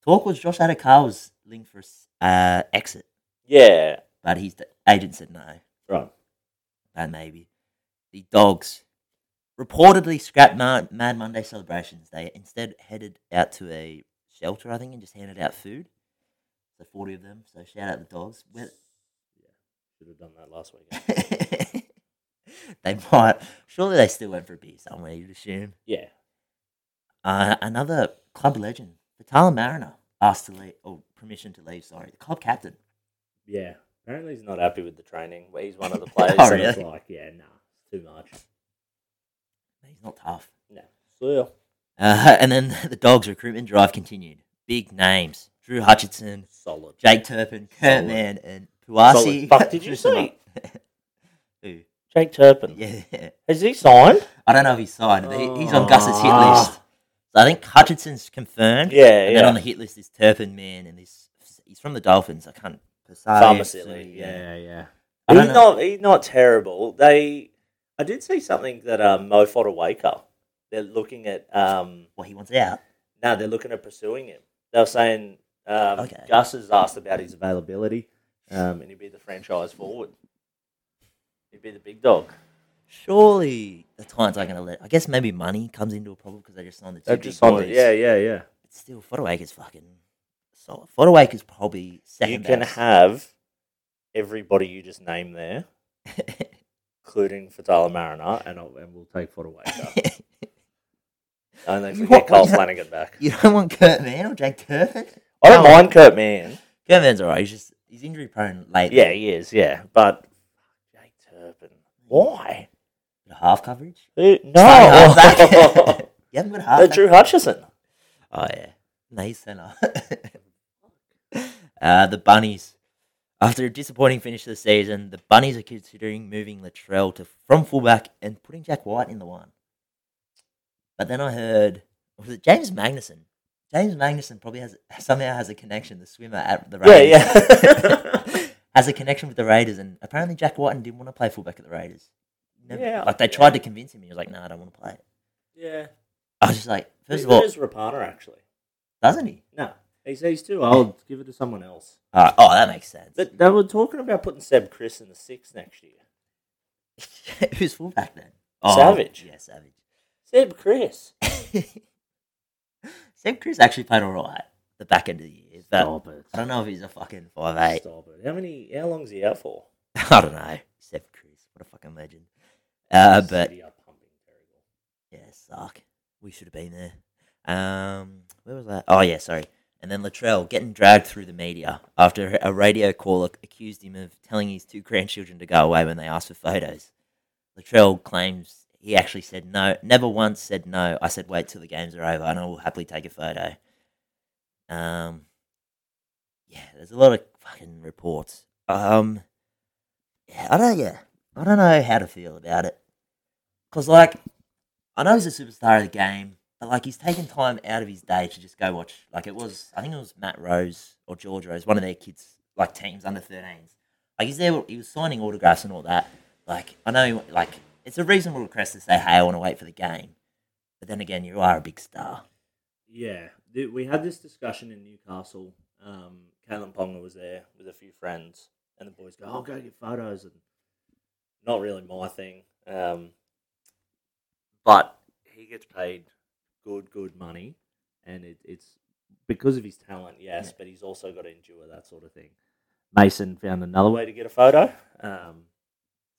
Talk was Josh Addo-Carr was linked for uh, exit, Yeah. but his agent said no. Right. That maybe. The dogs reportedly scrapped Ma- Mad Monday celebrations. They instead headed out to a shelter, I think, and just handed out food. So forty of them. So shout out the dogs. Where- Should have done that last week. *laughs* they might. Surely they still went for a beer somewhere. You'd assume. Yeah. Uh, another club legend, the Vitala Mariner, asked to leave or permission to leave. Sorry, the club captain. Yeah. Apparently he's not happy with the training. Where he's one of the *laughs* players. Oh, really? like, yeah, nah, it's too much. He's not tough. No. So Uh, and then *laughs* the dogs recruitment drive continued. Big names: Drew Hutchison, solid. Jake Turpin, Kurt Solid. Mann, and Puasi. Solid. Fuck, did you *laughs* Threw some say- up. Who? Jake Turpin. Yeah, Has he signed? I don't know if he's signed. but he- He's on Gus's hit Ah. list. So I think Hutchison's confirmed. Yeah, And then yeah. on the hit list is Turpin, man, and this he's from the Dolphins. I can't. Faamausili. Yeah, yeah. I don't He's know. not. He's not terrible. They. I did see something that um, Mo Fotuaika. They're looking at. Um, Well, he wants out. no, they're looking at pursuing him. They were saying um, Okay. Gus has asked about his availability, um, and he'd be the franchise forward. He'd be the big dog. Surely the Titans aren't going to let. I guess maybe money comes into a problem because they just signed the 2 They've big just signed boys. it. Yeah, yeah, yeah. But still, Fotuaika's fucking solid. Fotuaika's probably second. You can best. have everybody you just named there, *laughs* including Fatala Mariner, and, I'll, and we'll take Fotuaika. Only if we You get want- Cole you- Flanagan back. *laughs* you don't want Kurt Mann or Jake Turpin? I don't mind Kurt Mann. Kurt Mann's alright. He's just he's injury prone lately. Yeah, he is. Yeah, but Jake Turpin. Why? half coverage. Who- Starting No. halfback. *laughs* you haven't got Uh, half. Drew Hutchison. Oh yeah, no, he's centre. Uh, the bunnies. After a disappointing finish to the season, the bunnies are considering moving Latrell to from fullback and putting Jack White in the one. But then I heard was it James Magnussen? James Magnussen probably has somehow has a connection. The swimmer at the Yeah, Raiders. yeah. *laughs* has a connection with the Raiders, and apparently Jack Wighton didn't want to play fullback at the Raiders. Never- Yeah, like they yeah. tried to convince him, he was like, "No, I don't want to play it." yeah. I was just like, first of all, is Rapana actually? doesn't he? No, he's, he's too old. Give it to someone else. Uh, oh, that makes sense. But they were talking about putting Seb Kris in the six next year. *laughs* Who's fullback then? Savage. Yeah, Savage. Seb Kris. *laughs* Seb Kris actually played all right the back end of the year, but Stop it. I don't know if he's a fucking five eight. Stop it. How many? How long's he out for? *laughs* I don't know. Seb Kris, what a fucking legend. Uh, but City are pumping terrible. Yeah, suck. We should have been there. Um, where was that? Oh yeah, sorry. And then Latrell getting dragged through the media after a radio caller accused him of telling his two grandchildren to go away when they asked for photos. Latrell claims he actually said no, never once said no. I said wait till the games are over and I will happily take a photo. Um, yeah, there's a lot of fucking reports. Um, yeah, I don't, yeah, I don't know how to feel about it. Cause like, I know he's a superstar of the game, but like he's taken time out of his day to just go watch. Like it was, I think it was Matt Rose or George Rose, one of their kids, like teams under 13s. Like he's there, he was signing autographs and all that. Like I know, he, like it's a reasonable request to say, "Hey, I want to wait for the game," but then again, you are a big star. Yeah, we had this discussion in Newcastle. Um, Kalyn Ponga was there with a few friends, and the boys go, "I'll go get photos," and not really my thing. Um, but he gets paid good, good money, and it, it's because of his talent, yes, Yeah. but he's also got to endure that sort of thing. Mason found another way to get a photo. Um,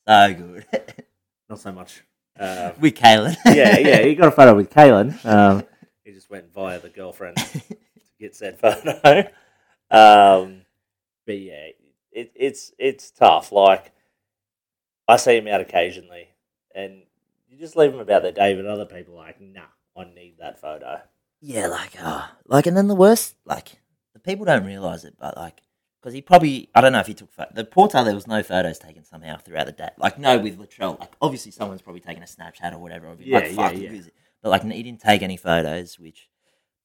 So good *laughs* not so much. Uh, with Kalyn. *laughs* yeah, yeah, he got a photo with Kalyn. Um, he just went via the girlfriend *laughs* to get said photo. Um, but yeah, it, it's it's tough. Like I see him out occasionally, and you just leave them about their day. But other people are like, nah, I need that photo. Yeah, like, uh, like, and then the worst, like, the people don't realize it, but like, because he probably, I don't know if he took the portal. There was no photos taken somehow throughout the day. Like, no, with Latrell, like, obviously someone's probably taken a Snapchat or whatever. Or Yeah, like, yeah, fuck, yeah. who is it? But like, he didn't take any photos, which,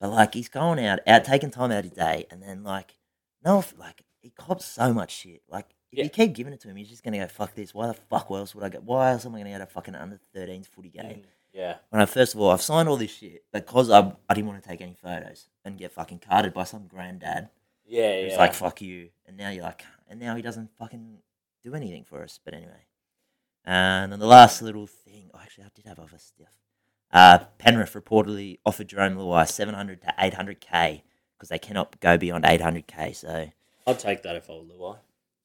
but like, he's going out, out, taking time out of day, and then like, no, like, he cops so much shit. Like, if Yeah. you keep giving it to him, he's just gonna go fuck this. Why the fuck else would I go? Why else am I gonna go to a fucking under 13s footy game? Mm, yeah, when I first of all, I've signed all this shit because I, I didn't want to take any photos and get fucking carded by some granddad yeah, yeah. like, fuck you. And now you're like, and now he doesn't fucking do anything for us. But anyway. And then the last little thing, oh, actually, I did have other stuff. Uh, Penrith reportedly offered Jerome Luai 700 to 800k because they cannot go beyond 800k. So I'd take that if I was Luai.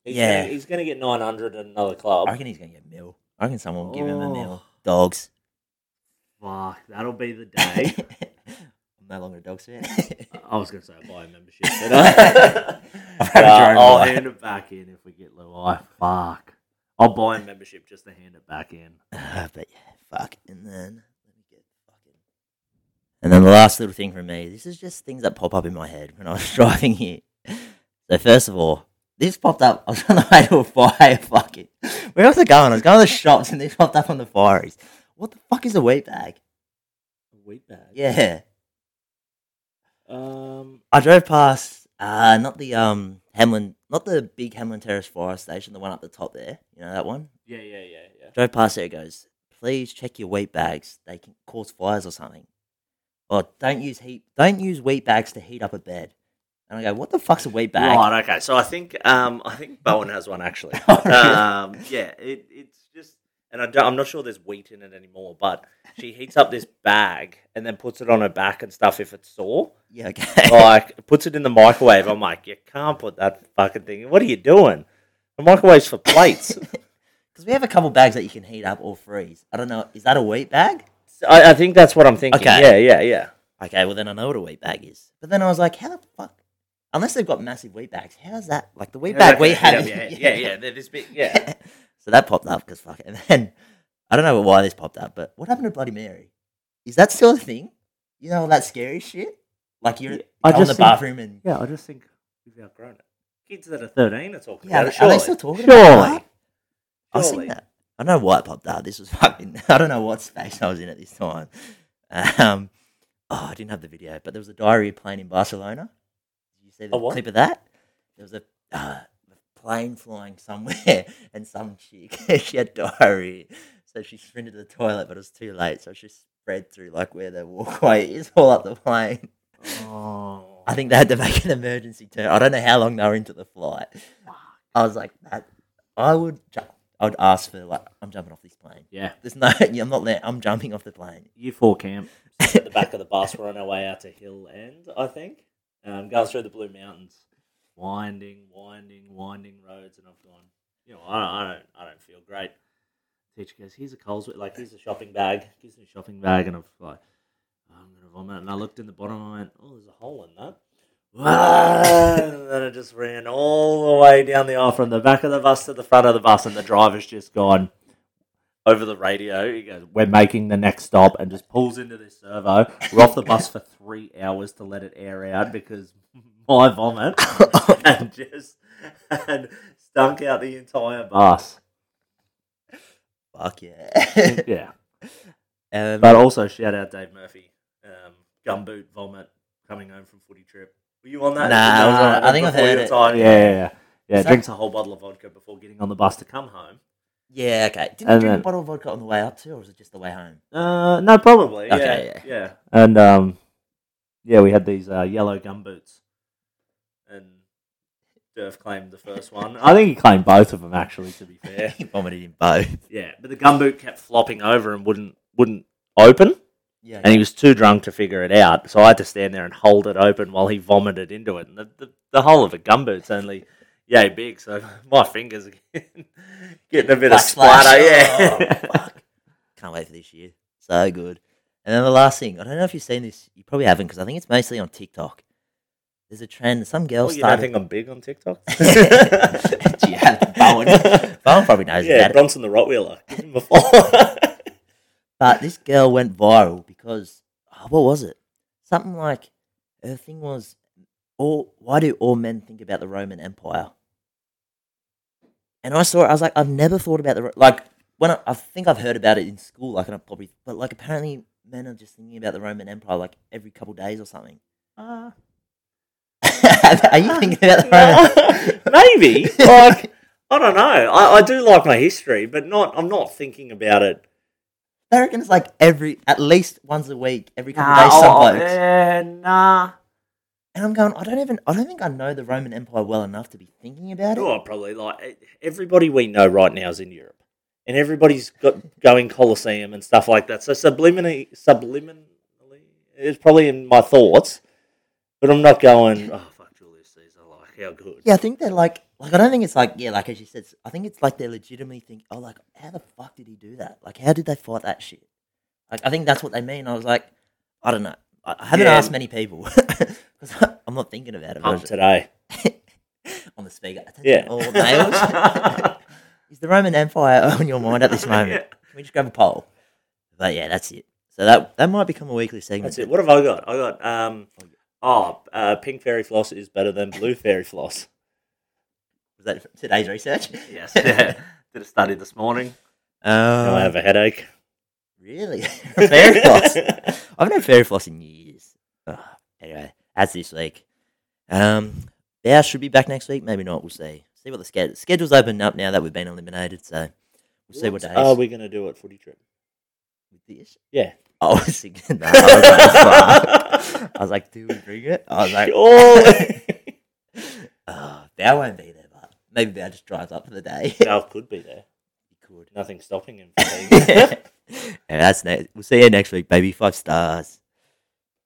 He's Yeah. gonna, he's going to get 900 at another club. I reckon he's gonna get a mil. I reckon someone will give him a Oh. mil. Dogs. Fuck, that'll be the day. *laughs* I'm no longer a dogs fan. I was going to say I'll buy a membership, but *laughs* uh, I've had a Nah, drone I'll hand it back in if we get Luai. Fuck. I'll buy a membership just to hand it back in. *laughs* Uh, but yeah, fuck. And then let me get fucking. And then the last little thing from me. This is just things that pop up in my head when I was driving here. So first of all, this popped up. I was on the way to a fire. Fucking. Where was I going? I was going to the shops, and this popped up on the fireys. What the fuck is a wheat bag? A wheat bag. Yeah, Um. I drove past. Uh, not the um Hamlyn, not the big Hamlyn Terrace fire station, the one up the top there. You know that one. Yeah, yeah, yeah, yeah. drove past there. it Goes, please check your wheat bags. They can cause fires or something. Or don't use heat. Don't use wheat bags to heat up a bed. And I go, what the fuck's a wheat bag? Right. Okay. So I think um I think Bowen has one actually. *laughs* Oh, really? um. Yeah. It, it's and I don't, I'm not sure there's wheat in it anymore, but she heats up this bag and then puts it on her back and stuff if it's sore. Yeah, okay. *laughs* like puts it in the microwave. I'm like, you can't put that fucking thing. in. What are you doing? The microwave's for plates. *laughs* Because we have a couple bags that you can heat up or freeze. I don't know. Is that a wheat bag? I, I think that's what I'm thinking. Okay. Yeah, yeah, yeah. Okay, well then I know what a wheat bag is. But then I was like, how the fuck? Unless they've got massive wheat bags, how is that like the wheat bag we have? Yeah, yeah, yeah. They're this big. *laughs* Yeah. So that popped up because fuck it. *laughs* And then I don't know why this popped up, but what happened to Bloody Mary? Is that still a thing? You know all that scary shit? Like you're I in the think- bathroom and Yeah, I just think we've outgrown it. Kids that are 13 are talking yeah, about are, it. are they still talking about Surely. that? I was Surely. thinking that. I don't know why it popped up. This was *laughs* fucking. I don't know what space I was in at this time. Um, oh, I didn't have the video, but there was a diarrhea plane in Barcelona. Did you see the clip of that? There was a, uh, a plane flying somewhere, *laughs* and some chick *laughs* she had diarrhea, so she sprinted to the toilet, but it was too late, so she spread through like where the walkway *laughs* is, all up the plane. Oh. I think they had to make an emergency turn. I don't know how long they were into the flight. I was like, that. I would. Ju- I would ask for like, I'm jumping off this plane. Yeah. There's no. I'm not. There, I'm jumping off the plane. You four camp. At the back of the bus, we're on our way out to Hill End, I think. Um, going through the Blue Mountains. Winding, winding, winding roads. And I've gone, you know, I don't, I don't, I don't feel great. Teacher goes, here's a Coles, like, here's a shopping bag. Gives me a shopping bag. And I'm like, "Oh, I'm to vomit. And I looked in the bottom and I went, oh, there's a hole in that. *laughs* and then I just ran all the way down the aisle from the back of the bus to the front of the bus, and the driver's just gone over the radio. He goes, "We're making the next stop," and just pulls into this servo. We're off the bus for three hours to let it air out because my vomit *laughs* and just and stunk out the entire bus. Fuck yeah. *laughs* Yeah, um, but also shout out Dave Murphy, um, gumboot vomit coming home from footy trip. Were you on that? Nah, I was on. I think I've heard it. time? Yeah, yeah, yeah. Yeah, that- drinks a whole bottle of vodka before getting on the bus to come home. yeah. Okay. Did you And drink then- a bottle of vodka on the way up too, or was it just the way home? Uh, no, probably. Okay, yeah, yeah, And um, yeah, we had these uh, yellow gumboots, and Durf claimed the first *laughs* one. I think he claimed both of them, actually. To be fair, *laughs* he vomited in both. yeah. But the gumboot kept flopping over and wouldn't wouldn't open, Yeah. and he was too drunk to figure it out. So I had to stand there and hold it open while he vomited into it. And the the, the whole of a gumboot's only yay big, so *laughs* my fingers are getting, getting a bit of Black splash. splatter. Yeah. Oh, fuck. Can't wait for this year. So good. And then the last thing, I don't know if you've seen this. You probably haven't because I think it's mostly on TikTok. There's a trend. Some girl Oh, you don't started. think I'm big on TikTok? *laughs* *laughs* yeah, Bowen. Bowen probably knows yeah, about it. Bronson the Rottweiler. Give him a follow. *laughs* But this girl went viral because oh, what was it? Something like her thing was, all why do all men think about the Roman Empire? And I saw it. I was like, I've never thought about the like when I, I think I've heard about it in school. Like, and I probably, but like apparently men are just thinking about the Roman Empire like every couple days or something. Uh, are you ah, thinking about that? *laughs* Maybe. *laughs* Like, I don't know. I, I do like my history, but not. I'm not thinking about it. I reckon it's like every at least once a week, every couple days. Some oh, blokes. yeah, nah. And I'm going, I don't even, I don't think I know the Roman Empire well enough to be thinking about it. Oh, probably like everybody we know right now is in Europe, and everybody's got going Colosseum and stuff like that. So subliminally, subliminally, it's probably in my thoughts, But I'm not going. Oh fuck, Julius Caesar! Like how good? Yeah, I think they're like, like I don't think it's like, yeah, like as you said, I think it's like they're legitimately think, oh, like how the fuck did he do that? Like how did they fight that shit? Like I think that's what they mean. I was like, I don't know. I, I haven't Yeah. asked many people *laughs* because *laughs* I'm not thinking about it. but I Pump today. *laughs* on the speaker. Attention, Yeah. all males. Is the Roman Empire on your mind at this moment? Yeah. Can we just grab a poll? But yeah, that's it. So that that might become a weekly segment. That's it. What have I got? I got um. Oh, uh, pink fairy floss is better than blue fairy floss. Was that today's research? Yes. *laughs* Yeah. Did a study this morning. Um, Now I have a headache. really? *laughs* fairy floss. I haven't had fairy floss in years. Ugh. anyway, that's this week. Um, yeah, should be back next week. Maybe not. We'll see. See what the schedule schedule's opened up now that we've been eliminated. So we'll see what days. are we going to do at footy trip? with this. Yeah. I was thinking that. I was, like, fuck. I was like, do we bring it? I was like, Surely. *laughs* oh, Bow won't be there, but maybe Bow just drives up for the day. Val could be there. *laughs* he could. Nothing stopping him from *laughs* being there. yeah, that's next. We'll see you next week, baby. Five stars.